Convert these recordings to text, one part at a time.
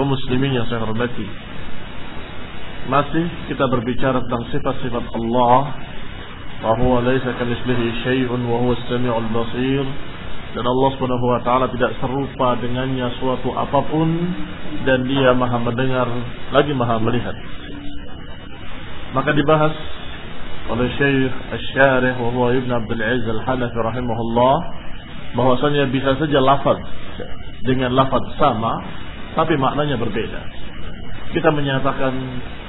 Kaum muslimin yang saya hormati. Masih kita berbicara tentang sifat-sifat Allah bahwa laisa kamitslihi syai'un wa huwa as-sami'ul basir dan Allah Subhanahu wa taala tidak serupa dengannya suatu apa pun dan dia Maha mendengar lagi Maha melihat. Maka dibahas oleh Syekh Asy-Syarih wa huwa Ibn Abdul Aziz Al-Hanafi rahimahullah bahwasanya bisa saja lafaz dengan lafaz sama tapi maknanya berbeda. Kita menyatakan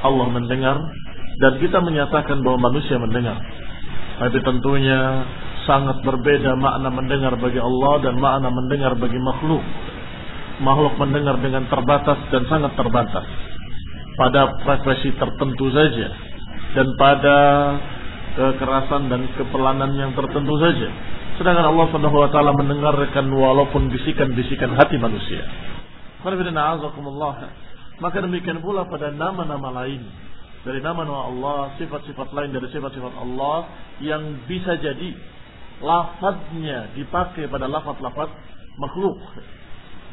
Allah mendengar dan kita menyatakan bahwa manusia mendengar. Tapi tentunya sangat berbeda makna mendengar bagi Allah dan makna mendengar bagi makhluk. Makhluk mendengar dengan terbatas dan sangat terbatas. Pada frekuensi tertentu saja dan pada kekerasan dan kepelanan yang tertentu saja. Sedangkan Allah Subhanahu wa taala mendengarkan walaupun bisikan-bisikan hati manusia. Maka demikian pula pada nama-nama lain dari nama-nama Allah, sifat-sifat lain dari sifat-sifat Allah yang bisa jadi lafadznya dipakai pada lafaz-lafaz makhluk.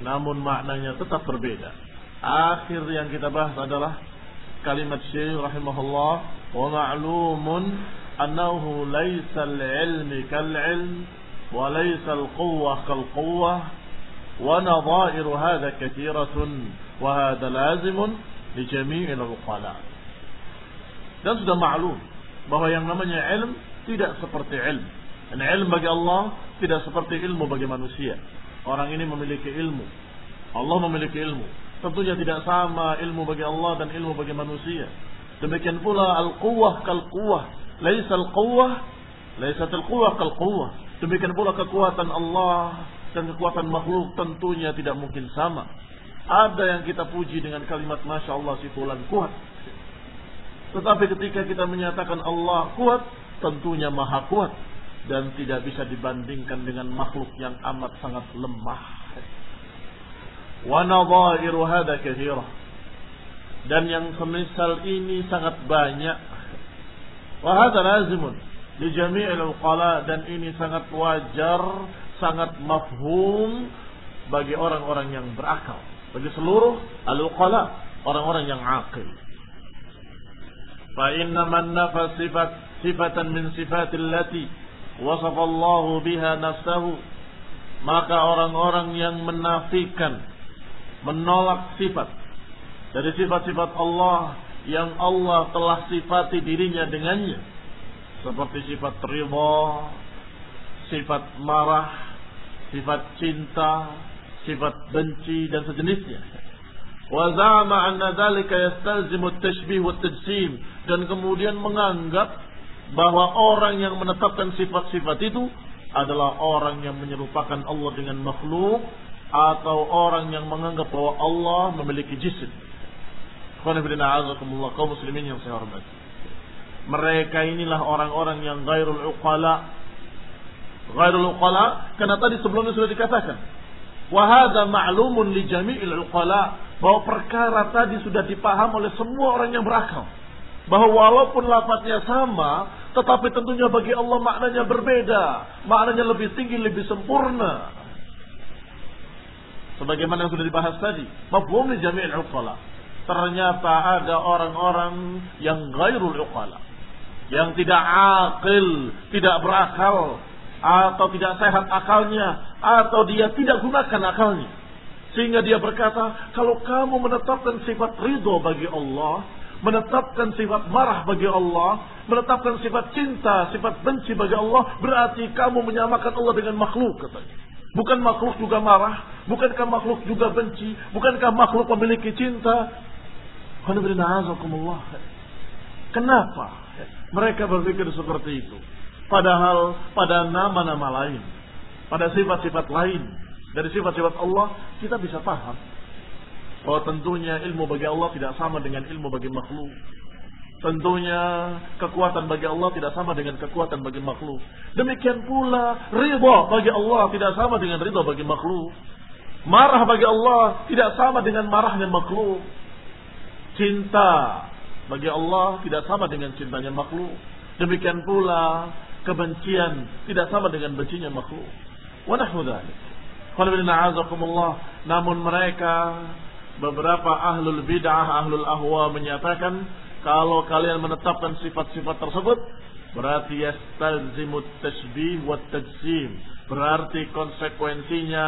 Namun maknanya tetap berbeda. Akhir yang kita bahas adalah kalimat Syekh rahimahullah wa ma'lumun annahu laisa al-ilmi kal-ilm wa laisa al-quwwah kal-quwwah ونظائر هذا كثيرة وهذا لازم لجميع العقلاء dan sudah maklum bahwa yang namanya ilm tidak seperti ilm dan ilm bagi Allah tidak seperti ilmu bagi manusia orang ini memiliki ilmu Allah memiliki ilmu tentunya tidak sama ilmu bagi Allah dan ilmu bagi manusia demikian pula al-quwwah kal-quwwah laisa al-quwwah laisat al-quwwah kal-quwwah demikian pula kekuatan Allah dan kekuatan makhluk tentunya tidak mungkin sama. Ada yang kita puji dengan kalimat Masya Allah si fulan kuat. Tetapi ketika kita menyatakan Allah kuat, tentunya maha kuat. Dan tidak bisa dibandingkan dengan makhluk yang amat sangat lemah. Dan yang semisal ini sangat banyak. Wa hada lazimun. Dan ini sangat wajar sangat mafhum bagi orang-orang yang berakal, bagi seluruh al-uqala, orang-orang yang akil. Fa inna man nafa sifat sifatan min sifatil lati wasafa Allah biha nafsahu maka orang-orang yang menafikan menolak sifat dari sifat-sifat Allah yang Allah telah sifati dirinya dengannya seperti sifat ridha, sifat marah, sifat cinta, sifat benci dan sejenisnya. Wa anna dzalika yastalzimu at-tashbih wa tajsim dan kemudian menganggap bahwa orang yang menetapkan sifat-sifat itu adalah orang yang menyerupakan Allah dengan makhluk atau orang yang menganggap bahwa Allah memiliki jisim. kaum muslimin yang saya hormati. Mereka inilah orang-orang yang gairul uqala. Gairul uqala karena tadi sebelumnya sudah dikatakan. Wahada ma'lumun li jami'il uqala bahwa perkara tadi sudah dipaham oleh semua orang yang berakal. Bahwa walaupun lafadznya sama, tetapi tentunya bagi Allah maknanya berbeda. Maknanya lebih tinggi, lebih sempurna. Sebagaimana yang sudah dibahas tadi. Mafhum jami'il uqala. Ternyata ada orang-orang yang gairul uqala. Yang tidak akil, tidak berakal. Atau tidak sehat akalnya. Atau dia tidak gunakan akalnya. Sehingga dia berkata, kalau kamu menetapkan sifat ridho bagi Allah, menetapkan sifat marah bagi Allah, menetapkan sifat cinta, sifat benci bagi Allah, berarti kamu menyamakan Allah dengan makhluk katanya. Bukan makhluk juga marah? Bukankah makhluk juga benci? Bukankah makhluk memiliki cinta? Kenapa mereka berpikir seperti itu? Padahal pada nama-nama lain, pada sifat-sifat lain dari sifat-sifat Allah kita bisa paham bahwa tentunya ilmu bagi Allah tidak sama dengan ilmu bagi makhluk. Tentunya kekuatan bagi Allah tidak sama dengan kekuatan bagi makhluk. Demikian pula ridha bagi Allah tidak sama dengan ridha bagi makhluk. Marah bagi Allah tidak sama dengan marahnya makhluk. Cinta bagi Allah tidak sama dengan cintanya makhluk. Demikian pula kebencian tidak sama dengan bencinya makhluk. Wa Namun mereka beberapa ahlul bid'ah, ahlul ahwa menyatakan kalau kalian menetapkan sifat-sifat tersebut, berarti yastalzimut tasbih wa tajsim. Berarti konsekuensinya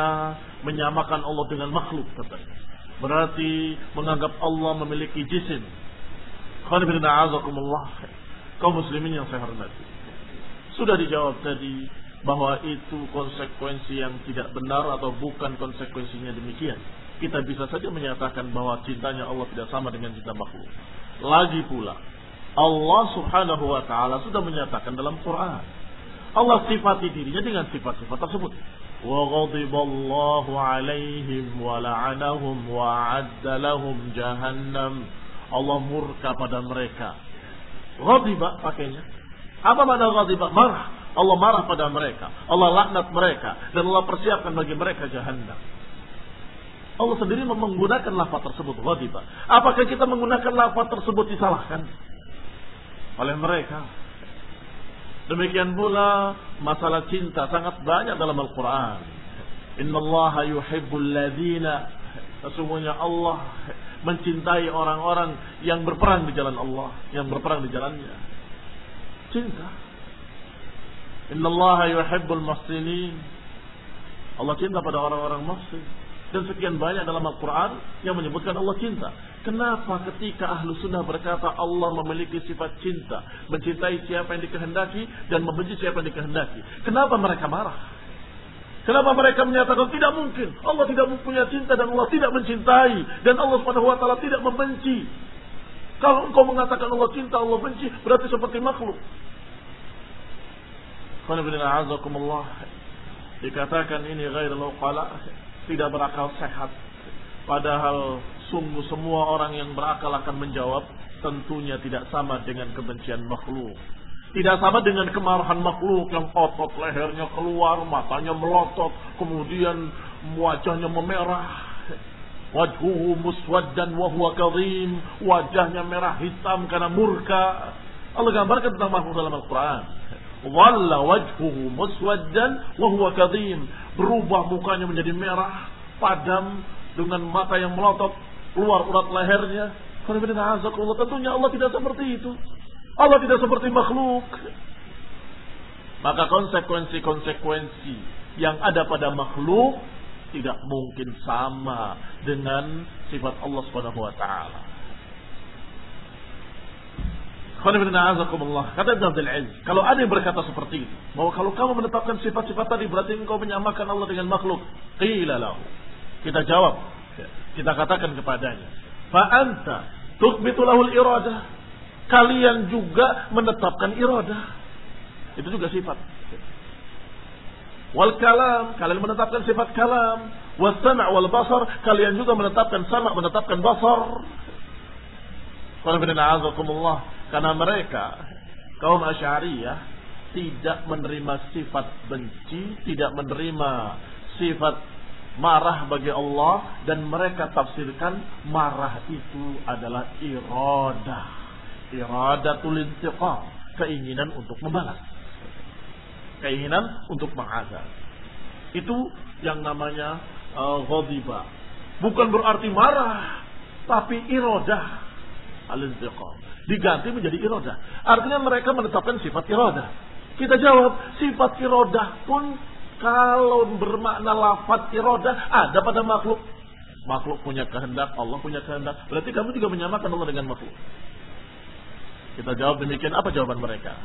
menyamakan Allah dengan makhluk katanya. Berarti menganggap Allah memiliki jisim. Kaum muslimin yang saya hormati. Sudah dijawab tadi bahwa itu konsekuensi yang tidak benar atau bukan konsekuensinya demikian. Kita bisa saja menyatakan bahwa cintanya Allah tidak sama dengan cinta makhluk. Lagi pula, Allah subhanahu wa ta'ala sudah menyatakan dalam Quran. Allah sifati dirinya dengan sifat-sifat tersebut. وَغَضِبَ اللَّهُ عَلَيْهِمْ وَلَعَنَهُمْ وَعَدَّ لَهُمْ جَهَنَّمْ Allah murka pada mereka. Ghadiba pakainya. apa mana ghadiba? Marah. Allah marah pada mereka. Allah laknat mereka. Dan Allah persiapkan bagi mereka jahannam. Allah sendiri menggunakan lafaz tersebut ghadiba. Apakah kita menggunakan lafaz tersebut disalahkan oleh mereka? Demikian pula masalah cinta sangat banyak dalam Al-Qur'an. Innallaha yuhibbul ladzina sesungguhnya Allah mencintai orang-orang yang berperang di jalan Allah, yang berperang di jalannya. Cinta. Innallaha yuhibbul muhsinin. Allah cinta pada orang-orang muhsin. Dan sekian banyak dalam Al-Quran yang menyebutkan Allah cinta. Kenapa ketika ahlu sunnah berkata Allah memiliki sifat cinta. Mencintai siapa yang dikehendaki dan membenci siapa yang dikehendaki. Kenapa mereka marah? Kenapa mereka menyatakan tidak mungkin. Allah tidak mempunyai cinta dan Allah tidak mencintai. Dan Allah SWT tidak membenci. Kalau engkau mengatakan Allah cinta, Allah benci, berarti seperti makhluk. Dikatakan ini ghairul qala tidak berakal sehat. Padahal sungguh semua orang yang berakal akan menjawab tentunya tidak sama dengan kebencian makhluk. Tidak sama dengan kemarahan makhluk yang otot lehernya keluar, matanya melotot, kemudian wajahnya memerah. Wajhuhu muswaddan wa huwa kadhim, wajahnya merah hitam karena murka. Allah gambarkan tentang makhluk dalam Al-Qur'an. Walla wajhuhu muswaddan wa huwa kadhim berubah mukanya menjadi merah, padam dengan mata yang melotot, keluar urat lehernya. Tentunya Allah tidak seperti itu. Allah tidak seperti makhluk. Maka konsekuensi-konsekuensi yang ada pada makhluk tidak mungkin sama dengan sifat Allah Subhanahu wa taala. Kata Ibn Abdul Aziz, kalau ada yang berkata seperti itu, bahwa kalau kamu menetapkan sifat-sifat tadi berarti engkau menyamakan Allah dengan makhluk. Qila lahu. Kita jawab, kita katakan kepadanya, fa anta tuqbitu lahul iradah. Kalian juga menetapkan iradah. Itu juga sifat. Wal kalam, kalian menetapkan sifat kalam. Wasama' wal basar, kalian juga menetapkan sama, menetapkan basar. Karena mereka kaum Asy'ariyah tidak menerima sifat benci, tidak menerima sifat marah bagi Allah dan mereka tafsirkan marah itu adalah iradah. Iradatul intiqam, keinginan untuk membalas. Keinginan untuk mengazab. Itu yang namanya uh. Bukan berarti marah, tapi iradah al-intiqam. Diganti menjadi irodah. Artinya mereka menetapkan sifat irodah. Kita jawab, sifat irodah pun kalau bermakna lafat irodah ada pada makhluk. Makhluk punya kehendak, Allah punya kehendak. Berarti kamu juga menyamakan Allah dengan makhluk. Kita jawab demikian, apa jawaban mereka?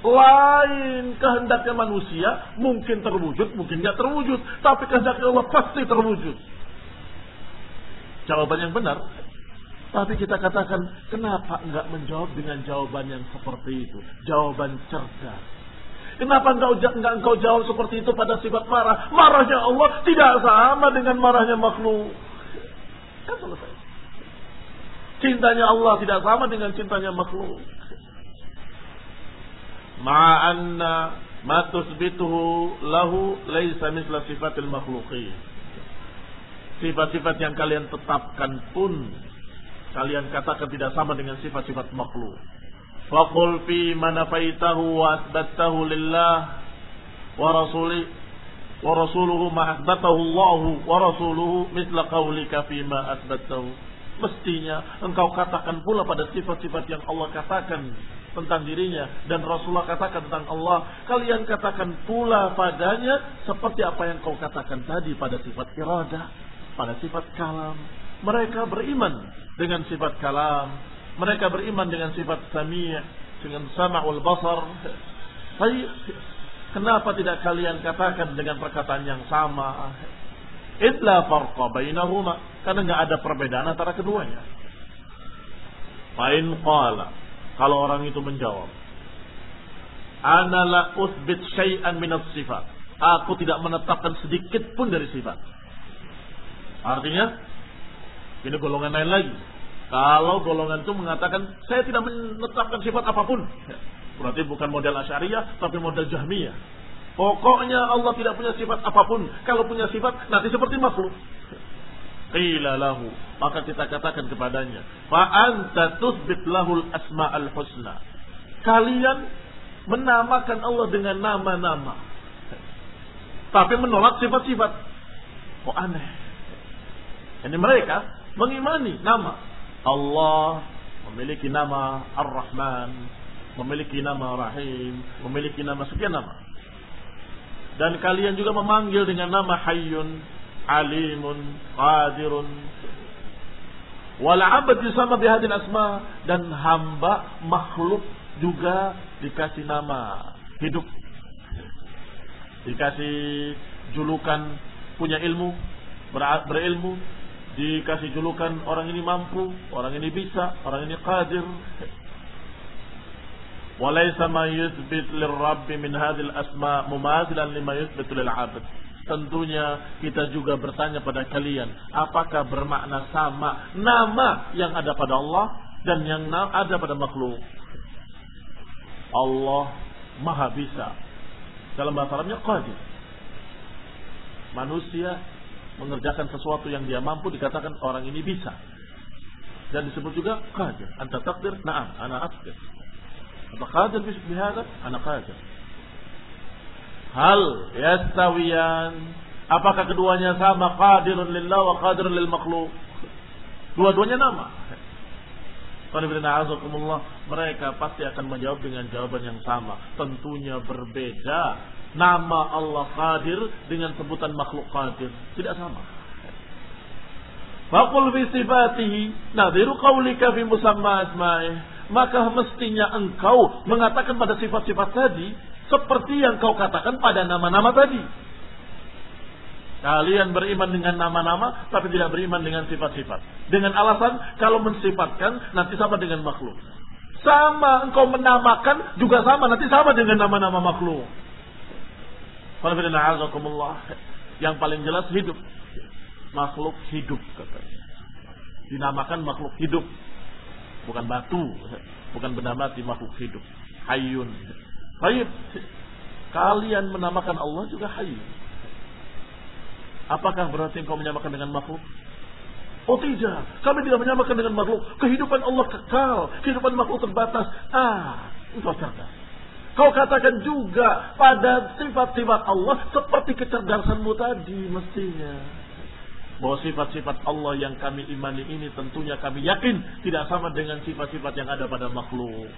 Lain kehendaknya manusia mungkin terwujud, mungkin tidak terwujud. Tapi kehendaknya Allah pasti terwujud. Jawaban yang benar tapi kita katakan, kenapa enggak menjawab dengan jawaban yang seperti itu? Jawaban cerdas. Kenapa engkau, enggak engkau jawab seperti itu pada sifat marah? Marahnya Allah tidak sama dengan marahnya makhluk. Kan selesai. Cintanya Allah tidak sama dengan cintanya makhluk. Ma'anna ma tusbituhu lahu laisa misla sifatil makhluqin. Sifat-sifat yang kalian tetapkan pun Kalian katakan tidak sama dengan sifat-sifat makhluk. Faqul fi manafaitahu wa asbattahu lillah wa rasuli wa rasuluhu ma asbatahu Allah wa rasuluhu misla qaulika fi ma asbattahu. Mestinya engkau katakan pula pada sifat-sifat yang Allah katakan tentang dirinya dan Rasulullah katakan tentang Allah. Kalian katakan pula padanya seperti apa yang kau katakan tadi pada sifat iradah, pada sifat kalam. Mereka beriman dengan sifat kalam. Mereka beriman dengan sifat sami' dengan sama'ul basar. Tapi kenapa tidak kalian katakan dengan perkataan yang sama? Illa farqa bainahuma. Karena nggak ada perbedaan antara keduanya. Fa'in qala. Kalau orang itu menjawab. Ana la uthbit syai'an minat sifat. Aku tidak menetapkan sedikit pun dari sifat. Artinya, ini golongan lain lagi. Kalau golongan itu mengatakan saya tidak menetapkan sifat apa pun, berarti bukan model Asyariah tapi model Jahmiyah. Pokoknya Allah tidak punya sifat apa pun. Kalau punya sifat nanti seperti makhluk. Qila lahu. Maka kita katakan kepadanya. Fa anta tuthbit lahul asma'al husna. Kalian menamakan Allah dengan nama-nama. Tapi menolak sifat-sifat. Kok aneh. Ini mereka mengimani nama. Allah memiliki nama Ar-Rahman, memiliki nama Rahim, memiliki nama sekian nama. Dan kalian juga memanggil dengan nama Hayyun, Alimun, Qadirun. Wal abad sama bihadin asma dan hamba makhluk juga dikasih nama hidup. Dikasih julukan punya ilmu, berilmu, dikasih julukan orang ini mampu, orang ini bisa, orang ini qadir. Walaysa ma yuthbit lirrabbi min hadhil asma mumathilan lima yuthbitu lil. Tentunya kita juga bertanya pada kalian, apakah bermakna sama nama yang ada pada Allah dan yang ada pada makhluk? Allah Maha Bisa. Dalam bahasa Arabnya qadir. Manusia mengerjakan sesuatu yang dia mampu dikatakan orang ini bisa. Dan disebut juga qadir. Anta takdir, na'am, ana aqdir. Apa qadir bihada? Ana qadir. Hal yastawiyan Apakah keduanya sama qadirun lillah wa qadirun lil makhluk? Dua-duanya nama. Mereka pasti akan menjawab dengan jawaban yang sama. Tentunya berbeda nama Allah Qadir dengan sebutan makhluk Qadir. Tidak sama. Fakul fi sifatihi nadiru qawlika fi musamma asma'ih. Maka mestinya engkau mengatakan pada sifat-sifat tadi seperti yang kau katakan pada nama-nama tadi. Kalian beriman dengan nama-nama tapi tidak beriman dengan sifat-sifat. Dengan alasan kalau mensifatkan nanti sama dengan makhluk. Sama engkau menamakan juga sama nanti sama dengan nama-nama makhluk. Yang paling jelas hidup. Makhluk hidup katanya. Dinamakan makhluk hidup. Bukan batu. Bukan benda mati makhluk hidup. Hayun. Baik. Kalian menamakan Allah juga hayun. Apakah berarti engkau menyamakan dengan makhluk? Oh tidak, kami tidak menyamakan dengan makhluk. Kehidupan Allah kekal, kehidupan makhluk terbatas. Ah, engkau cerdas. Kau katakan juga pada sifat-sifat Allah seperti kecerdasanmu tadi mestinya. Bahwa sifat-sifat Allah yang kami imani ini tentunya kami yakin tidak sama dengan sifat-sifat yang ada pada makhluk.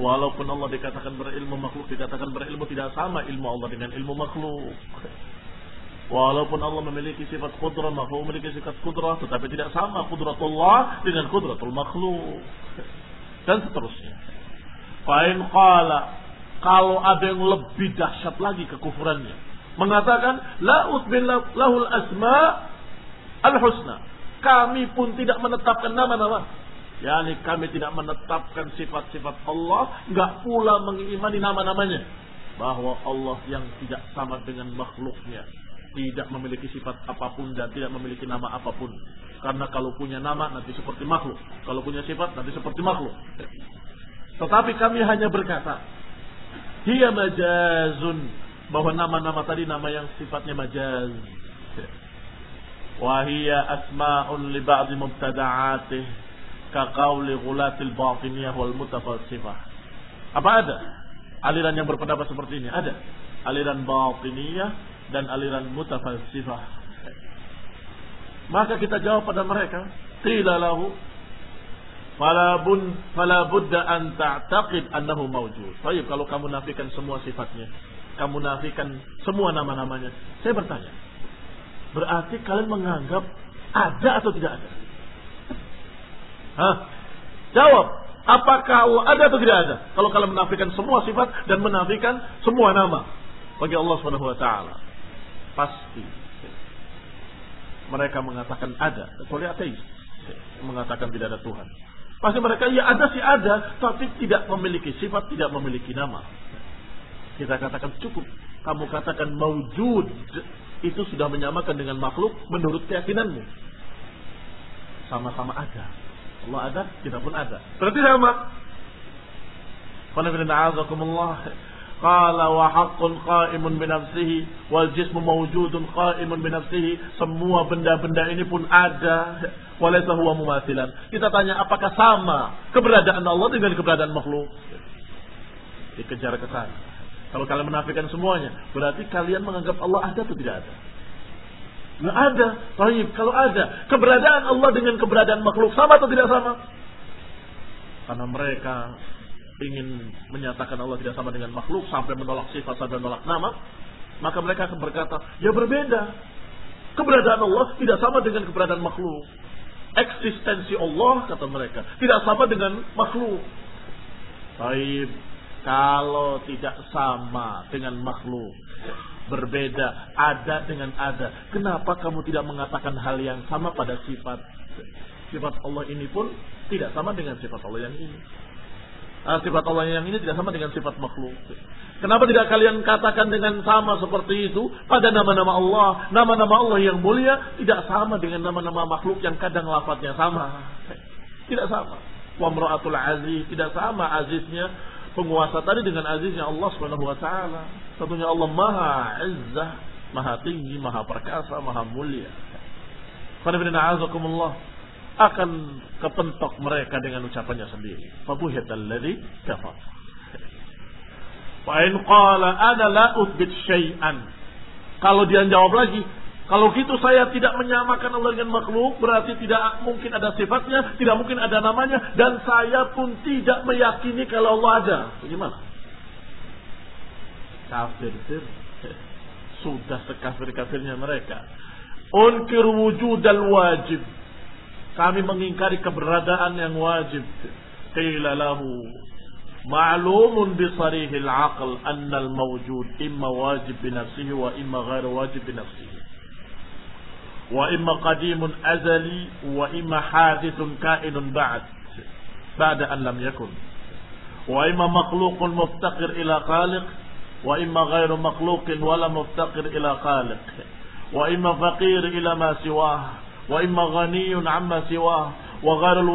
Walaupun Allah dikatakan berilmu makhluk, dikatakan berilmu tidak sama ilmu Allah dengan ilmu makhluk. Walaupun Allah memiliki sifat kudrah, makhluk memiliki sifat kudrah, tetapi tidak sama kudratullah dengan kudratul makhluk. Dan seterusnya. Fa'in qala, kalau ada yang lebih dahsyat lagi kekufurannya. Mengatakan, la utbin lahul asma al-husna. Kami pun tidak menetapkan nama-nama. Yani kami tidak menetapkan sifat-sifat Allah, nggak pula mengimani nama-namanya. Bahwa Allah yang tidak sama dengan makhluknya tidak memiliki sifat apa pun dan tidak memiliki nama apa pun. Karena kalau punya nama nanti seperti makhluk. Kalau punya sifat nanti seperti makhluk. Tetapi kami hanya berkata, Hiya majazun. Bahwa nama-nama tadi nama yang sifatnya majaz. Li ba'di mubtada'atih. Kaqawli gulatil batiniyah wal mutafasifah. Apa ada? Aliran yang berpendapat seperti ini. Ada. Aliran batiniyah dan aliran mutafalsifah. Maka kita jawab pada mereka, qila lahu fala bun fala budda an ta'taqid annahu mawjud. Baik, kalau kamu nafikan semua sifatnya, kamu nafikan semua nama-namanya. Saya bertanya, berarti kalian menganggap ada atau tidak ada? Hah? Jawab, apakah ada atau tidak ada? Kalau kalian menafikan semua sifat dan menafikan semua nama bagi Allah Subhanahu wa taala. Pasti. Mereka mengatakan ada. Kecuali ateis. Mengatakan tidak ada Tuhan. Pasti mereka, ya ada sih ada. Tapi tidak memiliki sifat, tidak memiliki nama. Kita katakan cukup. Kamu katakan maujud. Itu sudah menyamakan dengan makhluk menurut keyakinanmu. Sama-sama ada. Allah ada, kita pun ada. Berarti sama. Qala wa haqqun qa'imun bi nafsihi wal jismu mawjudun qa'imun bi nafsihi. Semua benda-benda ini pun ada. Walaysa huwa mumathilan. Kita tanya apakah sama keberadaan Allah dengan keberadaan makhluk? Dikejar ke sana. Kalau kalian menafikan semuanya, berarti kalian menganggap Allah ada atau tidak ada? Nggak ada. Baik, kalau ada. Keberadaan Allah dengan keberadaan makhluk sama atau tidak sama? Karena mereka ingin menyatakan Allah tidak sama dengan makhluk sampai menolak sifat sampai menolak nama, maka mereka akan berkata, ya berbeda. Keberadaan Allah tidak sama dengan keberadaan makhluk. Eksistensi Allah kata mereka tidak sama dengan makhluk. Baik, kalau tidak sama dengan makhluk, berbeda, ada dengan ada. Kenapa kamu tidak mengatakan hal yang sama pada sifat? Sifat Allah ini pun tidak sama dengan sifat Allah yang ini. Ah, sifat Allah yang ini tidak sama dengan sifat makhluk. Kenapa tidak kalian katakan dengan sama seperti itu pada nama-nama Allah? Nama-nama Allah yang mulia tidak sama dengan nama-nama makhluk yang kadang lafadznya sama. Tidak sama. Wamra'atul aziz tidak sama aziznya penguasa tadi dengan aziznya Allah Subhanahu wa taala. Satunya Allah Maha Izzah, Maha tinggi, Maha perkasa, Maha mulia. Qul akan kepentok mereka dengan ucapannya sendiri. Fabuhit alladhi kafar. Wa in qala ana la uthbit syai'an. Kalau dia jawab lagi, kalau gitu saya tidak menyamakan Allah dengan makhluk, berarti tidak mungkin ada sifatnya, tidak mungkin ada namanya, dan saya pun tidak meyakini kalau Allah ada. Bagaimana? Kafir, sudah sekafir-kafirnya mereka. Unkir wujud al wajib kami mengingkari keberadaan yang wajib. Qila lahu ma'lumun bi sarihil aql anna al mawjud imma wajib bi nafsihi wa imma ghair wajib bi nafsihi. Wa imma qadimun azali wa imma hadithun kainun ba'd ba'da an lam yakun. Wa imma makhluqun muftaqir ila khaliq wa imma ghairu makhluqin wala muftaqir ila khaliq. wa imma faqir ila ma siwah wa imma ghaniyun amma siwah wa ghairul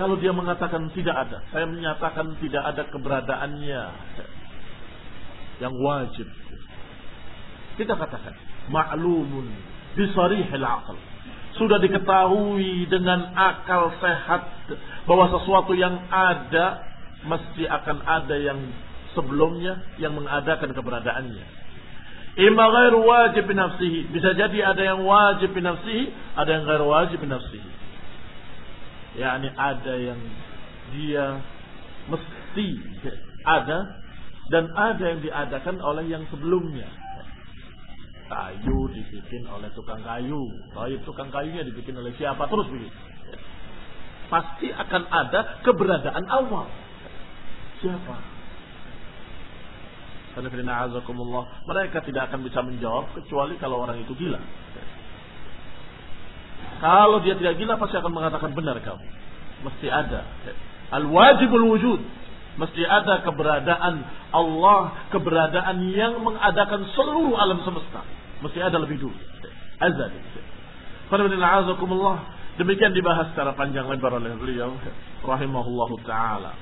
kalau dia mengatakan tidak ada saya menyatakan tidak ada keberadaannya yang wajib kita katakan ma'lumun bisarihil aql sudah diketahui dengan akal sehat bahwa sesuatu yang ada mesti akan ada yang sebelumnya yang mengadakan keberadaannya. Ima ghairu wajib nafsihi. Bisa jadi ada yang wajib nafsihi, ada yang ghairu wajib nafsihi. Yakni ada yang dia mesti ada dan ada yang diadakan oleh yang sebelumnya kayu dibikin oleh tukang kayu. Baik tukang kayunya dibikin oleh siapa terus begitu. Pasti akan ada keberadaan awal. Siapa? Mereka tidak akan bisa menjawab kecuali kalau orang itu gila. Kalau dia tidak gila pasti akan mengatakan benar kamu. Mesti ada. Al-wajibul wujud. Mesti ada keberadaan Allah, keberadaan yang mengadakan seluruh alam semesta. Mesti ada lebih dulu. Azali. Demikian dibahas secara panjang lebar oleh beliau rahimahullahu taala.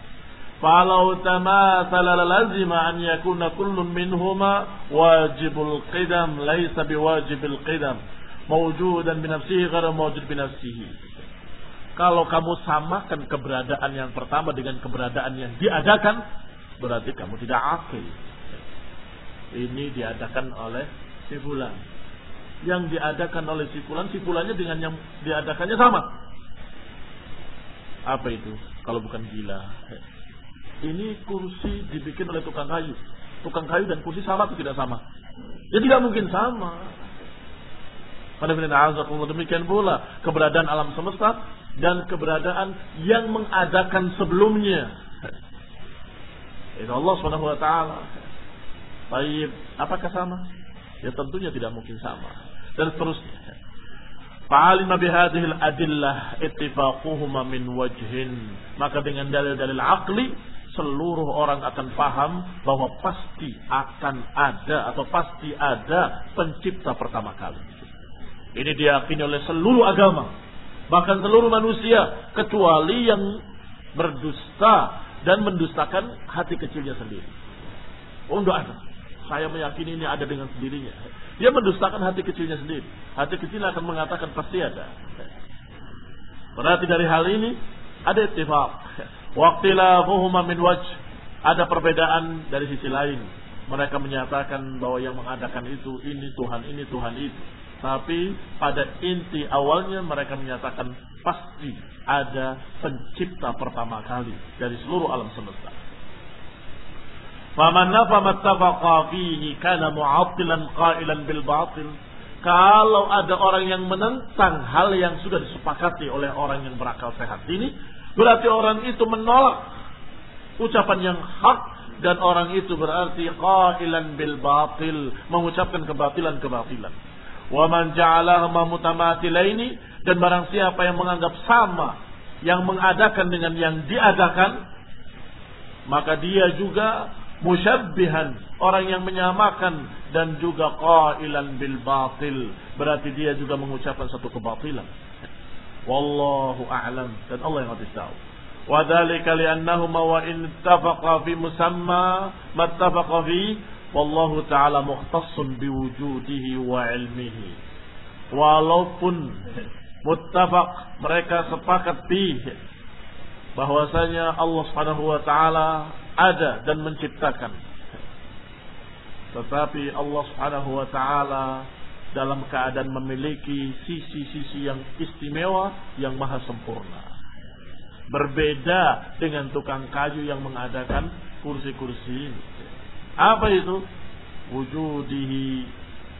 Falau tamathala lazima an yakuna kullun minhuma wajibul qidam laysa biwajibil qidam mawjudan bi nafsihi ghairu mawjud bi nafsihi. Kalau kamu samakan keberadaan yang pertama dengan keberadaan yang diadakan, berarti kamu tidak akil. Ini diadakan oleh si fulan. Yang diadakan oleh si fulan, si fulannya dengan yang diadakannya sama. Apa itu? Kalau bukan gila. Ini kursi dibikin oleh tukang kayu. Tukang kayu dan kursi sama atau tidak sama? Ya tidak mungkin sama. Demikian pula keberadaan alam semesta dan keberadaan yang mengadakan sebelumnya. Itu Allah taala. Baik, apakah sama? Ya tentunya tidak mungkin sama. Dan seterusnya. Fa'alima bihadihil adillah ittifaquhuma min wajhin. Maka dengan dalil-dalil akli seluruh orang akan paham bahwa pasti akan ada atau pasti ada pencipta pertama kali. Ini diyakini oleh seluruh agama, bahkan seluruh manusia kecuali yang berdusta dan mendustakan hati kecilnya sendiri. Oh, enggak. Saya meyakini ini ada dengan sendirinya. Dia mendustakan hati kecilnya sendiri. Hati kecil akan mengatakan pasti ada. Berarti dari hal ini ada ittifaq. Waqtilafuhuma min wajh. Ada perbedaan dari sisi lain. Mereka menyatakan bahwa yang mengadakan itu ini Tuhan ini Tuhan itu. Tapi pada inti awalnya mereka menyatakan pasti ada pencipta pertama kali dari seluruh alam semesta. Faman nafa mattafaqa fihi kana mu'attilan qailan bil batil. Kalau ada orang yang menentang hal yang sudah disepakati oleh orang yang berakal sehat ini, berarti orang itu menolak ucapan yang hak dan orang itu berarti qailan bil batil, mengucapkan kebatilan-kebatilan. Wa man ja'alahuma mutamathilaini dan barang siapa yang menganggap sama yang mengadakan dengan yang diadakan maka dia juga musyabbihan orang yang menyamakan dan juga qailan bil batil. Berarti dia juga mengucapkan satu kebatilan. Wallahu a'lam. Dan Allah yang lebih tahu. Wa dzalika li'annahuma wa in ittafaqa fi musamma mattafaqa fi wallahu ta'ala mukhtassun biwujudihi wa ilmihi walaupun muttafaq mereka sepakat fi bahwasanya Allah Subhanahu wa taala ada dan menciptakan. Tetapi Allah Subhanahu wa taala dalam keadaan memiliki sisi-sisi yang istimewa yang maha sempurna. Berbeda dengan tukang kayu yang mengadakan kursi-kursi ini. Apa itu? Wujudihi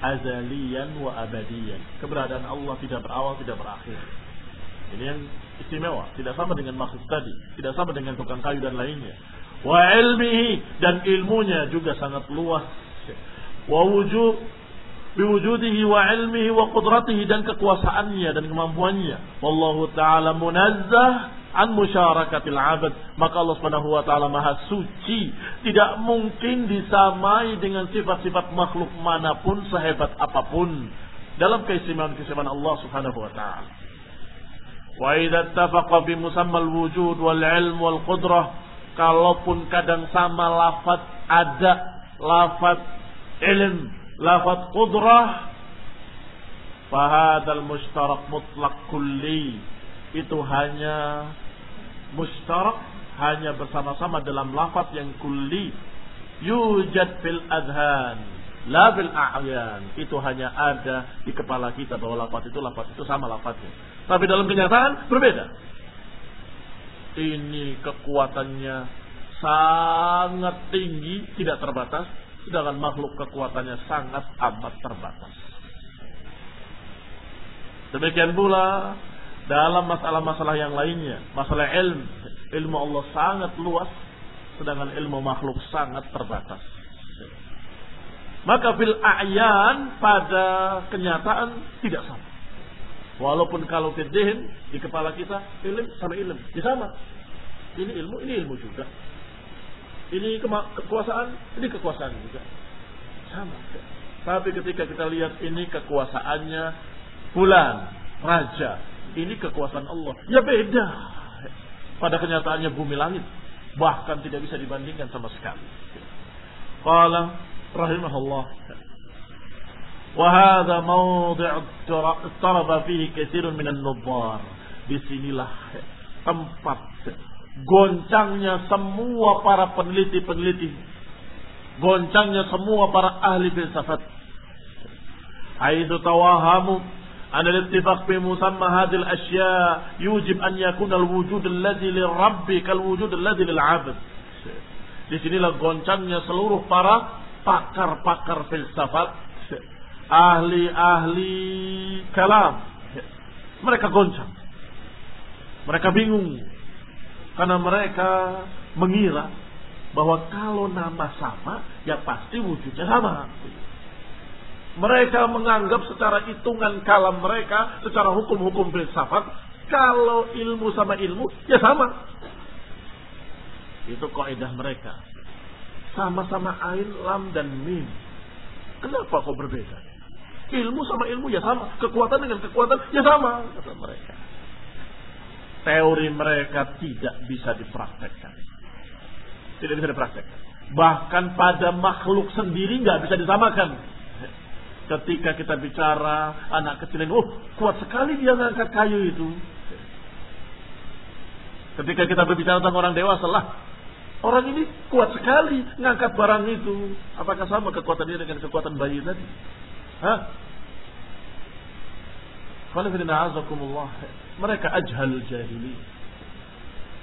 azalian wa abadian. Keberadaan Allah tidak berawal, tidak berakhir. Ini yang istimewa. Tidak sama dengan maksud tadi. Tidak sama dengan tukang kayu dan lainnya wa ilmihi dan ilmunya juga sangat luas wa wujud biwujudihi wa ilmihi wa qudratihi dan kekuasaannya dan kemampuannya wallahu taala munazzah an musyarakati abad. Maka Allah Subhanahu wa taala maha suci. Tidak mungkin disamai dengan sifat-sifat makhluk mana pun sehebat apa pun. Dalam keistimewaan-keistimewaan Allah Subhanahu wa taala. Wa idza ittafaqa bi musammal wujud wal ilm wal qudrah. Kalaupun kadang sama lafaz ada lafaz ilm lafaz qudrah Fahadal mustarak mutlak kulli. Itu hanya mustarak hanya bersama-sama dalam lafaz yang kulli. Yujad fil adhan. La bil a'yan. Itu hanya ada di kepala kita bahwa lafaz itu lafaz itu sama lafaznya. Tapi dalam kenyataan berbeda. Ini kekuatannya sangat tinggi, tidak terbatas. Sedangkan makhluk kekuatannya sangat amat terbatas. Demikian pula dalam masalah-masalah yang lainnya, masalah ilmu, ilmu Allah sangat luas, sedangkan ilmu makhluk sangat terbatas. Maka fil a'yan pada kenyataan tidak sama. Walaupun kalau fiddin di kepala kita ilmu sama ilmu, ya sama. Ini ilmu, ini ilmu juga. Ini kekuasaan, ini kekuasaan juga. Sama. Tapi ketika kita lihat ini kekuasaannya bulan, raja. Ini kekuasaan Allah. Ya beda. Pada kenyataannya bumi langit. Bahkan tidak bisa dibandingkan sama sekali. Qala rahimahullah. Nubbar. Di sinilah tempat goncangnya semua para peneliti-peneliti. Goncangnya semua para ahli filsafat. Aidu tawahamu أن الاتفاق في مسمى هذه الأشياء يوجب أن يكون الوجود الذي للرب كالوجود الذي للعبد di sinilah goncangnya seluruh para pakar-pakar filsafat, ahli-ahli kalam. Mereka goncang. Mereka bingung. Karena mereka mengira bahwa kalau nama sama, ya pasti wujudnya sama. Mereka menganggap secara hitungan kalam mereka, secara hukum-hukum filsafat, kalau ilmu sama ilmu, ya sama. Itu kaidah mereka. Sama-sama ain, lam, dan mim. Kenapa kok berbeda? Ilmu sama ilmu ya sama. Kekuatan dengan kekuatan ya sama. Kata mereka. Teori mereka tidak bisa dipraktekkan. Tidak bisa dipraktekkan. Bahkan pada makhluk sendiri nggak bisa disamakan Ketika kita bicara anak kecil ini, oh kuat sekali dia ngangkat kayu itu. Ketika kita berbicara tentang orang dewasa lah, orang ini kuat sekali ngangkat barang itu. Apakah sama kekuatan dia dengan kekuatan bayi tadi? Hah? Mereka ajhal jahili.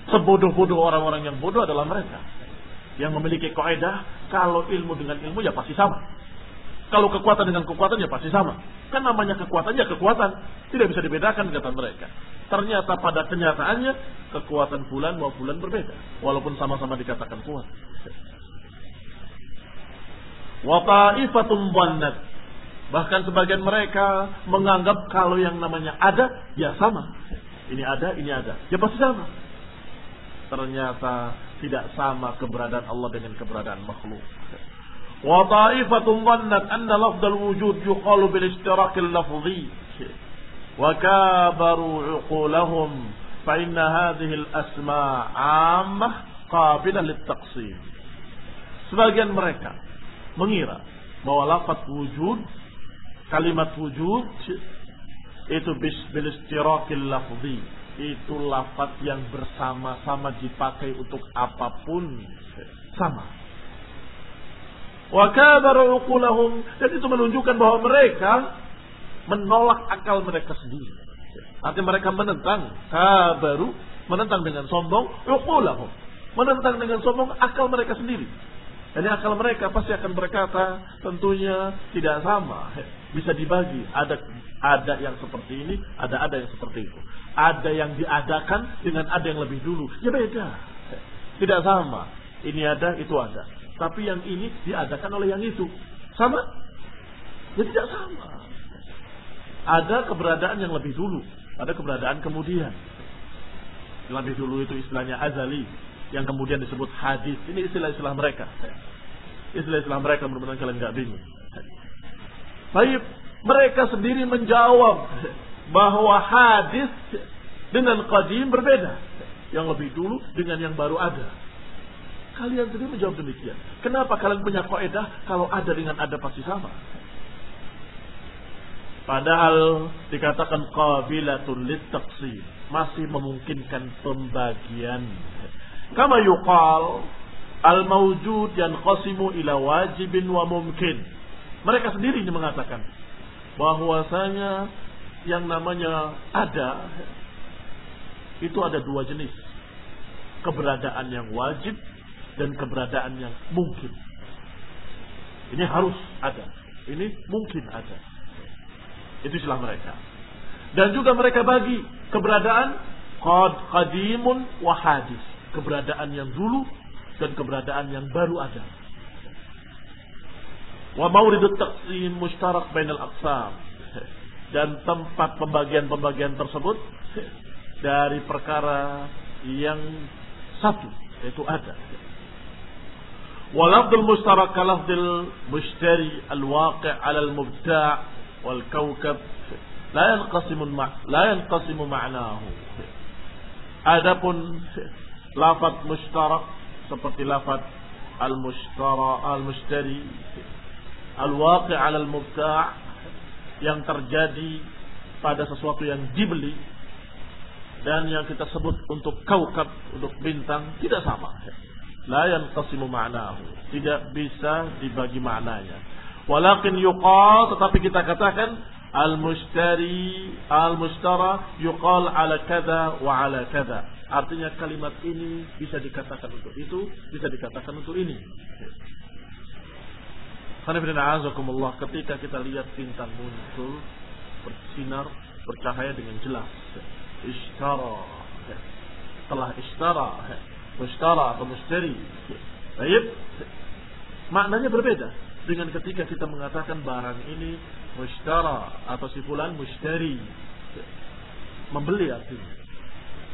Sebodoh-bodoh orang-orang yang bodoh adalah mereka. Yang memiliki kaidah kalau ilmu dengan ilmu ya pasti sama. Kalau kekuatan dengan kekuatan ya pasti sama. Kan namanya kekuatan ya kekuatan. Tidak bisa dibedakan kata mereka. Ternyata pada kenyataannya kekuatan bulan mau bulan berbeda. Walaupun sama-sama dikatakan kuat. Wata'ifatun bannat. Bahkan sebagian mereka menganggap kalau yang namanya ada, ya sama. Ini ada, ini ada. Ya pasti sama. Ternyata tidak sama keberadaan Allah dengan keberadaan makhluk. وطائفة ظنت أن لفظ الوجود يقال بالاشتراك اللفظي وكابروا عقولهم فإن هذه الأسماء عامة قابلة للتقسيم sebagian mereka mengira bahwa lafaz wujud kalimat wujud itu bil istirakil lafzi itu lafaz yang bersama-sama dipakai untuk apapun sama Wa kabaru uqulahum dan itu menunjukkan bahwa mereka menolak akal mereka sendiri. Artinya mereka menentang kabaru, menentang dengan sombong uqulahum. Menentang dengan sombong akal mereka sendiri. Jadi akal mereka pasti akan berkata tentunya tidak sama. Bisa dibagi. Ada ada yang seperti ini, ada ada yang seperti itu. Ada yang diadakan dengan ada yang lebih dulu. Ya beda. Tidak sama. Ini ada, itu ada. Tapi yang ini diadakan oleh yang itu. Sama? Ya tidak sama. Ada keberadaan yang lebih dulu. Ada keberadaan kemudian. Lebih dulu itu istilahnya azali yang kemudian disebut hadis. Ini istilah-istilah mereka. Istilah-istilah mereka benar-benar kalian nggak bingung. Baik, mereka sendiri menjawab bahwa hadis dengan qadim berbeda. Yang lebih dulu dengan yang baru ada. Kalian sendiri menjawab demikian. Kenapa kalian punya kaidah kalau ada dengan ada pasti sama? Padahal dikatakan qabilatul litaqsim, masih memungkinkan pembagian. Kama yuqal al-mawjud yanqasimu ila wajibin wa mumkin. Mereka sendiri yang mengatakan bahwasanya yang namanya ada itu ada dua jenis. Keberadaan yang wajib dan keberadaan yang mungkin. Ini harus ada. Ini mungkin ada. Itu istilah mereka. Dan juga mereka bagi keberadaan qad qadimun wa hadis. Keberadaan yang dulu dan keberadaan yang baru ada. Wa mauridut taqsim mustarak bainal aqsam. Dan tempat pembagian-pembagian tersebut dari perkara yang satu yaitu ada. Walafdul mustarak kalafdil mushtari al-waqi' ala al-mubta' والكوكب لا ينقسم لا ينقسم معناه adapun lafaz mustarak seperti lafaz al-mushtara al-mushtari al-waqi' 'ala al-mubta' yang terjadi pada sesuatu yang dibeli dan yang kita sebut untuk kaukab untuk bintang tidak sama la yanqasimu ma'nahu tidak bisa dibagi maknanya Walakin yuqal tetapi kita katakan al-mushtari al-mushtara yuqal ala kada wa ala kada. Artinya kalimat ini bisa dikatakan untuk itu, bisa dikatakan untuk ini. Azakumullah ketika kita lihat bintang muncul bersinar bercahaya dengan jelas. Ishtara telah ishtara mushtara atau mustari. Baik. Maknanya berbeda dengan ketika kita mengatakan barang ini mushtara atau si mushtari membeli artinya.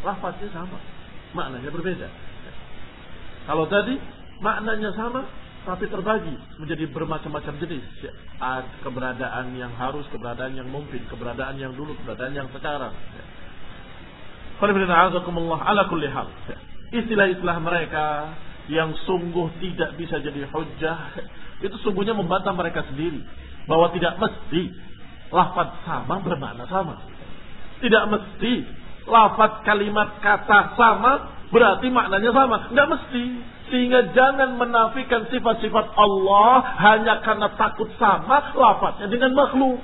Lafaznya sama. Maknanya berbeda. Kalau tadi maknanya sama tapi terbagi menjadi bermacam-macam jenis. Keberadaan yang harus keberadaan yang mungkin keberadaan yang dulu keberadaan yang sekarang. Ala kulli hal istilah-istilah mereka yang sungguh tidak bisa jadi hujah itu sungguhnya membantah mereka sendiri bahwa tidak mesti lafaz sama bermakna sama. Tidak mesti lafaz kalimat kata sama berarti maknanya sama. Tidak mesti. Sehingga jangan menafikan sifat-sifat Allah hanya karena takut sama lafaznya dengan makhluk.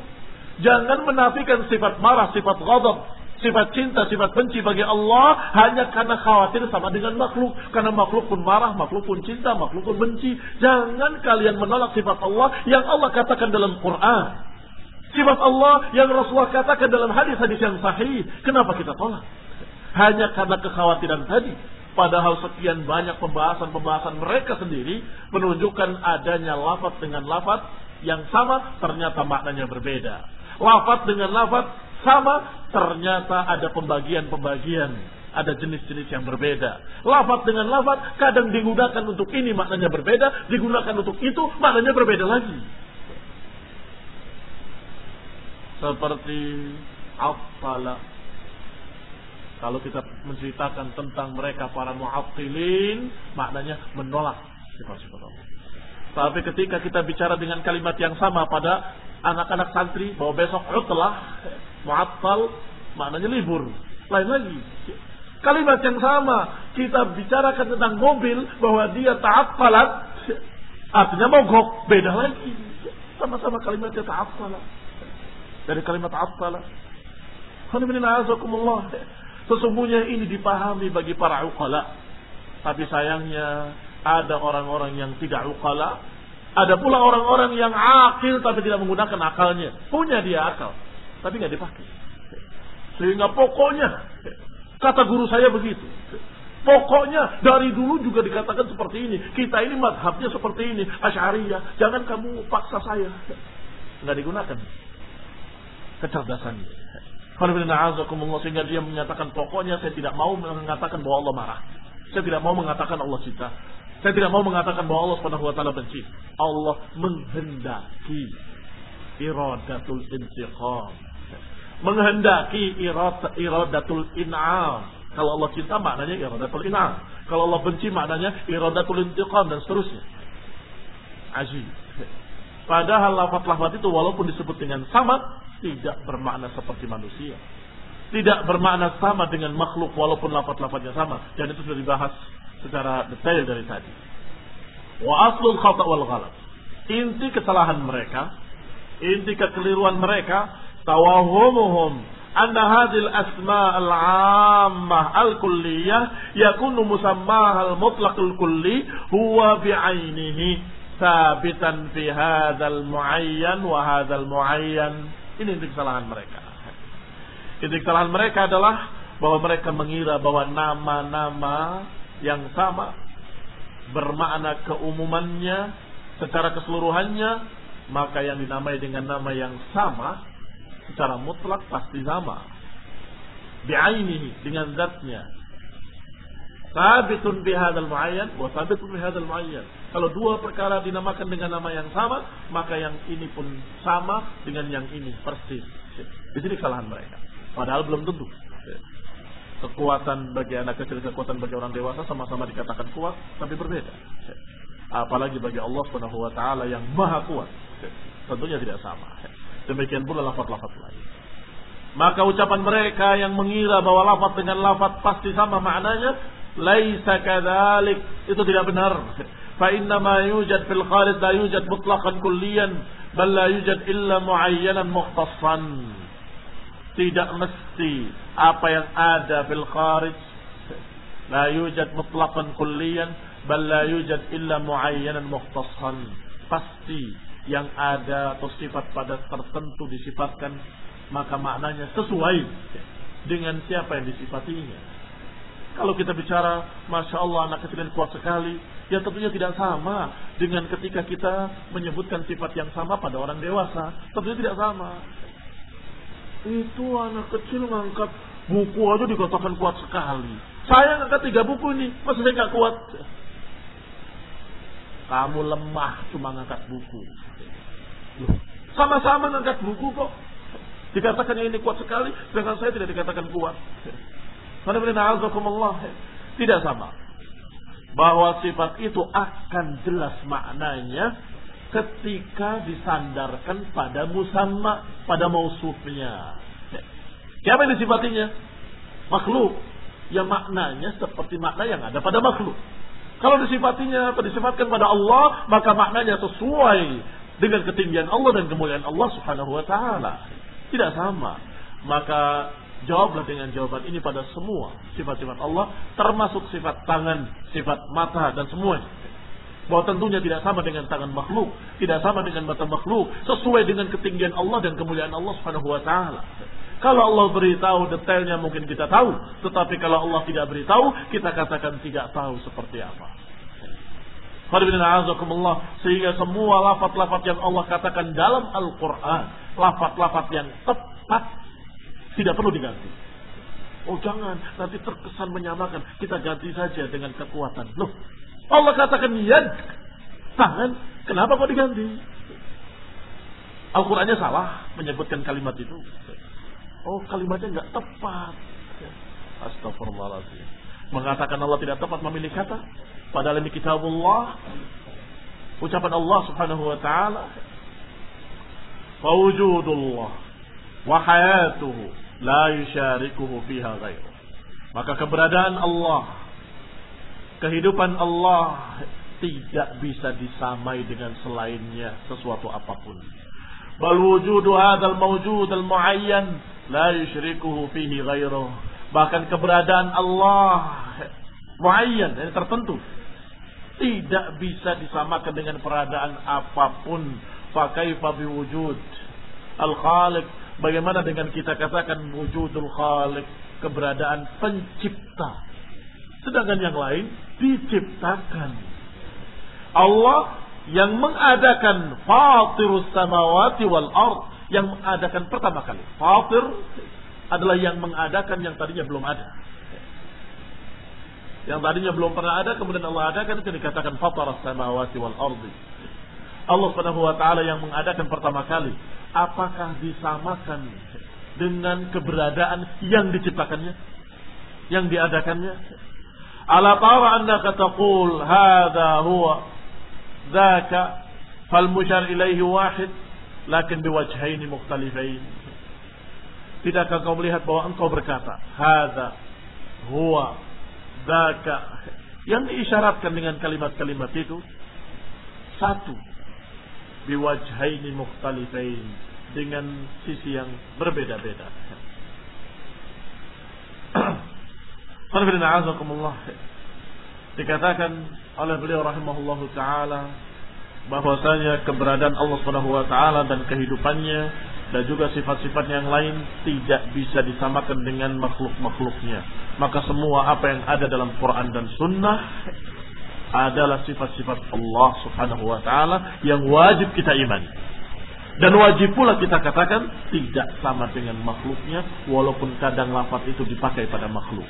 Jangan menafikan sifat marah, sifat ghadab, sifat cinta, sifat benci bagi Allah hanya karena khawatir sama dengan makhluk. Karena makhluk pun marah, makhluk pun cinta, makhluk pun benci. Jangan kalian menolak sifat Allah yang Allah katakan dalam Quran. Sifat Allah yang Rasulullah katakan dalam hadis-hadis yang sahih. Kenapa kita tolak? Hanya karena kekhawatiran tadi. Padahal sekian banyak pembahasan-pembahasan mereka sendiri menunjukkan adanya lafaz dengan lafaz yang sama ternyata maknanya berbeda. Lafaz dengan lafaz sama, ternyata ada pembagian-pembagian. Ada jenis-jenis yang berbeda. Lafat dengan lafat kadang digunakan untuk ini maknanya berbeda, digunakan untuk itu maknanya berbeda lagi. Seperti afala. Kalau kita menceritakan tentang mereka para mu'attilin, maknanya menolak sifat-sifat Allah. Tapi ketika kita bicara dengan kalimat yang sama pada anak-anak santri bahwa besok utlah mu'attal maknanya libur. Lain lagi. Kalimat yang sama kita bicarakan tentang mobil bahwa dia ta'affalat artinya mogok, beda lagi. Sama-sama kalimatnya ta'affalat. Dari kalimat ta'affalat. Sesungguhnya ini dipahami bagi para uqala. Tapi sayangnya ada orang-orang yang tidak uqala. Ada pula orang-orang yang akil tapi tidak menggunakan akalnya. Punya dia akal tapi nggak dipakai. Sehingga pokoknya kata guru saya begitu. Pokoknya dari dulu juga dikatakan seperti ini. Kita ini madhabnya seperti ini. Asyariyah. Jangan kamu paksa saya. Nggak digunakan. Kecerdasannya. sehingga dia menyatakan pokoknya saya tidak mau mengatakan bahwa Allah marah. Saya tidak mau mengatakan Allah cinta. Saya tidak mau mengatakan bahwa Allah Subhanahu wa taala benci. Allah menghendaki iradatul intiqam. Menghendaki iradatul in'am. Kalau Allah cinta maknanya iradatul in'am. Kalau Allah benci maknanya iradatul intiqam dan seterusnya. Ajib. Padahal lafaz-lafaz itu walaupun disebut dengan sama tidak bermakna seperti manusia. Tidak bermakna sama dengan makhluk walaupun lafaz-lafaznya sama dan itu sudah dibahas secara detail dari tadi. Wa aslul khata' wal ghalat. Inti kesalahan mereka, inti kekeliruan mereka, tawahumuhum anna hadhil asma al-ammah al-kulliyah yakunu musammaha al-mutlaq al-kulli huwa bi'ainihi sabitan fi hadzal muayyan wa hadzal muayyan ini inti kesalahan mereka. Inti kesalahan mereka adalah bahwa mereka mengira bahwa nama-nama yang sama bermakna keumumannya secara keseluruhannya maka yang dinamai dengan nama yang sama secara mutlak pasti sama bi'ainihi dengan zatnya sabitun bihadal muayyan wa sabitun bihadal muayyan kalau dua perkara dinamakan dengan nama yang sama, maka yang ini pun sama dengan yang ini persis. Di sini kesalahan mereka. Padahal belum tentu kekuatan bagi anak kecil, dan kekuatan bagi orang dewasa sama-sama dikatakan kuat, tapi berbeda. Apalagi bagi Allah Subhanahu wa taala yang maha kuat. Tentunya tidak sama. Demikian pula lafaz-lafaz lain. Maka ucapan mereka yang mengira bahwa lafaz dengan lafaz pasti sama maknanya, laisa kadzalik. Itu tidak benar. Fa inna ma yujad fil khalid la yujad mutlaqan kulliyan, bal la yujad illa muayyanan mukhtassan tidak mesti apa yang ada fil kharij la yujad mutlaqan kulliyan bal la yujad illa muayyanan mukhtassan pasti yang ada atau sifat pada tertentu disifatkan maka maknanya sesuai dengan siapa yang disifatinya kalau kita bicara Masya Allah anak kecil kuat sekali Ya tentunya tidak sama dengan ketika kita menyebutkan sifat yang sama pada orang dewasa. Tentunya tidak sama. Itu anak kecil ngangkat buku aja dikatakan kuat sekali. Saya ngangkat tiga buku ini, masa saya nggak kuat? Kamu lemah cuma ngangkat buku. Sama-sama ngangkat buku kok. Dikatakan ini kuat sekali, sedangkan saya tidak dikatakan kuat. Tidak sama bahwa sifat itu akan jelas maknanya ketika disandarkan pada musamma, pada mausufnya. Siapa yang disifatinya? Makhluk. Yang maknanya seperti makna yang ada pada makhluk. Kalau disifatinya atau disifatkan pada Allah, maka maknanya sesuai dengan ketinggian Allah dan kemuliaan Allah Subhanahu wa taala. Tidak sama. Maka Jawablah dengan jawaban ini pada semua sifat-sifat Allah, termasuk sifat tangan, sifat mata, dan semuanya. Bahwa tentunya tidak sama dengan tangan makhluk, tidak sama dengan mata makhluk, sesuai dengan ketinggian Allah dan kemuliaan Allah Subhanahu wa taala. Kalau Allah beritahu detailnya mungkin kita tahu, tetapi kalau Allah tidak beritahu, kita katakan tidak tahu seperti apa. Sehingga semua lafat-lafat yang Allah katakan dalam Al-Quran, lafat-lafat yang tepat tidak perlu diganti. Oh jangan, nanti terkesan menyamakan. Kita ganti saja dengan kekuatan. Loh, Allah katakan yad, tangan. Kenapa kok diganti? Al-Qur'annya salah menyebutkan kalimat itu. Oh, kalimatnya nggak tepat. Astagfirullahaladzim. Mengatakan Allah tidak tepat memilih kata. Padahal ini kitabullah. Ucapan Allah subhanahu wa ta'ala. Fawujudullah. Wa hayatuhu la yusyarikuhu fiha ghairu. Maka keberadaan Allah, kehidupan Allah tidak bisa disamai dengan selainnya sesuatu apa pun. Bal wujudu hadzal mawjud al muayyan la yusyrikuhu fihi ghairu. Bahkan keberadaan Allah muayyan, yang tertentu tidak bisa disamakan dengan peradaan apa pun. Fakaifa biwujud al-khaliq Bagaimana dengan kita katakan wujudul khalik, keberadaan pencipta. Sedangkan yang lain diciptakan. Allah yang mengadakan fatirus samawati wal ard yang mengadakan pertama kali. Fatir adalah yang mengadakan yang tadinya belum ada. Yang tadinya belum pernah ada, kemudian Allah adakan itu dikatakan fataras samawati wal ardi. Allah Subhanahu wa taala yang mengadakan pertama kali. Apakah disamakan dengan keberadaan yang diciptakannya? Yang diadakannya? Tara annaka taqul hadha huwa dzaka fal musyar ilaihi wahid lakin biwajhaini mukhtalifain. Tidakkah kau melihat bahwa engkau berkata, hadza huwa yang diisyaratkan dengan kalimat-kalimat itu satu biwajhaini mukhtalifain dengan sisi yang berbeda-beda. Dikatakan oleh beliau rahimahullahu taala bahwasanya keberadaan Allah Subhanahu wa taala dan kehidupannya dan juga sifat-sifat yang lain tidak bisa disamakan dengan makhluk-makhluknya. Maka semua apa yang ada dalam Quran dan Sunnah adalah sifat-sifat Allah Subhanahu wa taala yang wajib kita imani. Dan wajib pula kita katakan tidak sama dengan makhluknya walaupun kadang lafaz itu dipakai pada makhluk.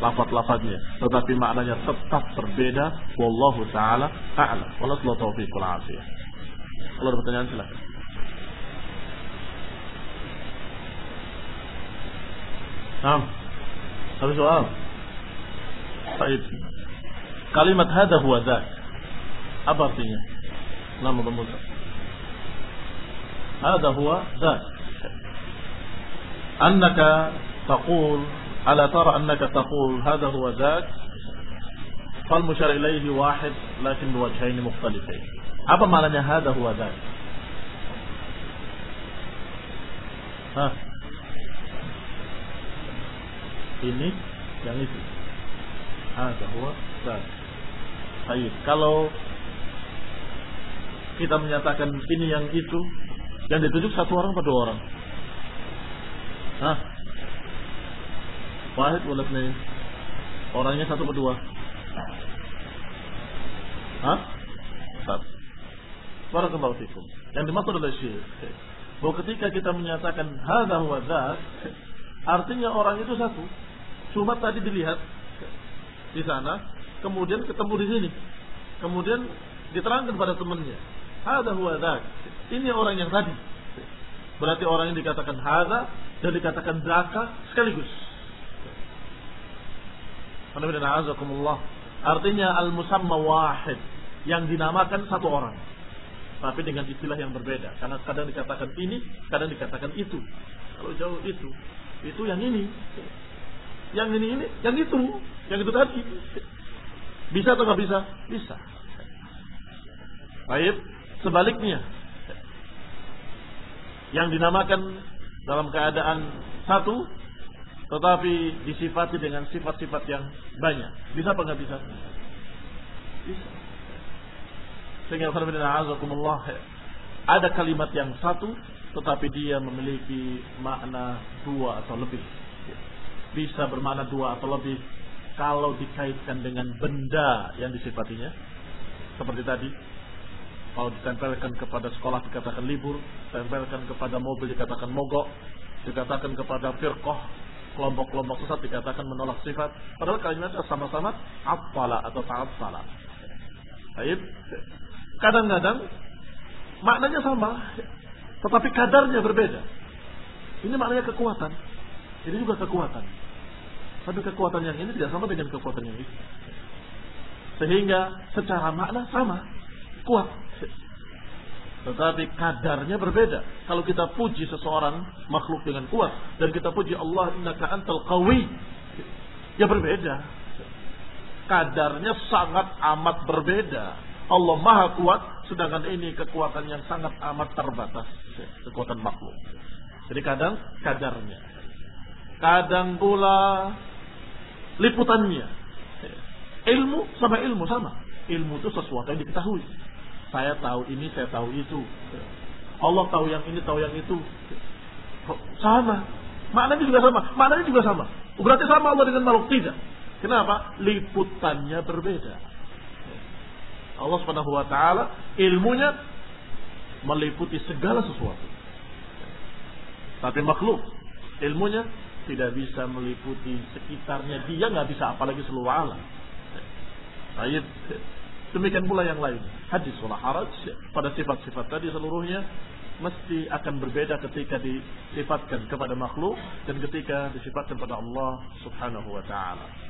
Lafaz-lafaznya tetapi maknanya tetap berbeda wallahu taala a'lam. Wallahu taufiqul afiyah. Kalau ada pertanyaan silakan. Nah, Ada soal? Baik. Kalimat hada huwa dzak. Apa artinya? Nama pemuda. Hada huwa dzak. Annaka taqul taqul hada huwa dzak. Fal musyar ilaihi wahid lakin biwajhain mukhtalifain. Apa maknanya hada huwa dzak? Hah? Ini yang itu. Hada huwa dzak. Baik, kalau kita menyatakan ini yang itu, yang ditunjuk satu orang dua orang? Hah? Wahid boleh nih. Orangnya satu atau dua? Hah? Satu. Barakallahu fikum. Yang dimaksud adalah syirik. Bahwa ketika kita menyatakan hadza huwa artinya orang itu satu. Cuma tadi dilihat di sana kemudian ketemu di sini. Kemudian diterangkan pada temannya. Hada huwa. Ini orang yang tadi. Berarti orang yang dikatakan hada dan dikatakan zaka sekaligus. Artinya al-musamma wahid yang dinamakan satu orang. Tapi dengan istilah yang berbeda. Karena kadang dikatakan ini, kadang dikatakan itu. Kalau jauh itu, itu yang ini. Yang ini ini, yang itu, yang itu tadi. Bisa atau nggak bisa? Bisa. Baik, sebaliknya yang dinamakan dalam keadaan satu tetapi disifati dengan sifat-sifat yang banyak. Bisa apa nggak bisa? Bisa. Sehingga ada kalimat yang satu tetapi dia memiliki makna dua atau lebih. Bisa bermakna dua atau lebih kalau dikaitkan dengan benda yang disifatinya seperti tadi kalau ditempelkan kepada sekolah dikatakan libur ditempelkan kepada mobil dikatakan mogok dikatakan kepada firqoh kelompok-kelompok sesat dikatakan menolak sifat padahal kalimatnya sama-sama apala atau taat salah Baik. Kadang-kadang maknanya sama, tetapi kadarnya berbeda. Ini maknanya kekuatan. Ini juga kekuatan. Tapi kekuatan yang ini tidak sama dengan kekuatan yang itu. Sehingga secara makna sama, kuat. Tetapi kadarnya berbeda. Kalau kita puji seseorang makhluk dengan kuat dan kita puji Allah innaka antal qawi, ya berbeda. Kadarnya sangat amat berbeda. Allah Maha kuat, sedangkan ini kekuatan yang sangat amat terbatas, kekuatan makhluk. Jadi kadang kadarnya. Kadang pula liputannya. Ilmu sama ilmu sama. Ilmu itu sesuatu yang diketahui. Saya tahu ini, saya tahu itu. Allah tahu yang ini, tahu yang itu. Sama. Maknanya juga sama. Maknanya juga sama. Berarti sama Allah dengan makhluk tidak. Kenapa? Liputannya berbeda. Allah Subhanahu wa taala ilmunya meliputi segala sesuatu. Tapi makhluk Ilmunya tidak bisa meliputi sekitarnya. Dia nggak bisa apalagi seluruh alam. Baik. Demikian pula yang lain. Hadis wala haraj pada sifat-sifat tadi seluruhnya mesti akan berbeda ketika disifatkan kepada makhluk dan ketika disifatkan kepada Allah Subhanahu wa taala.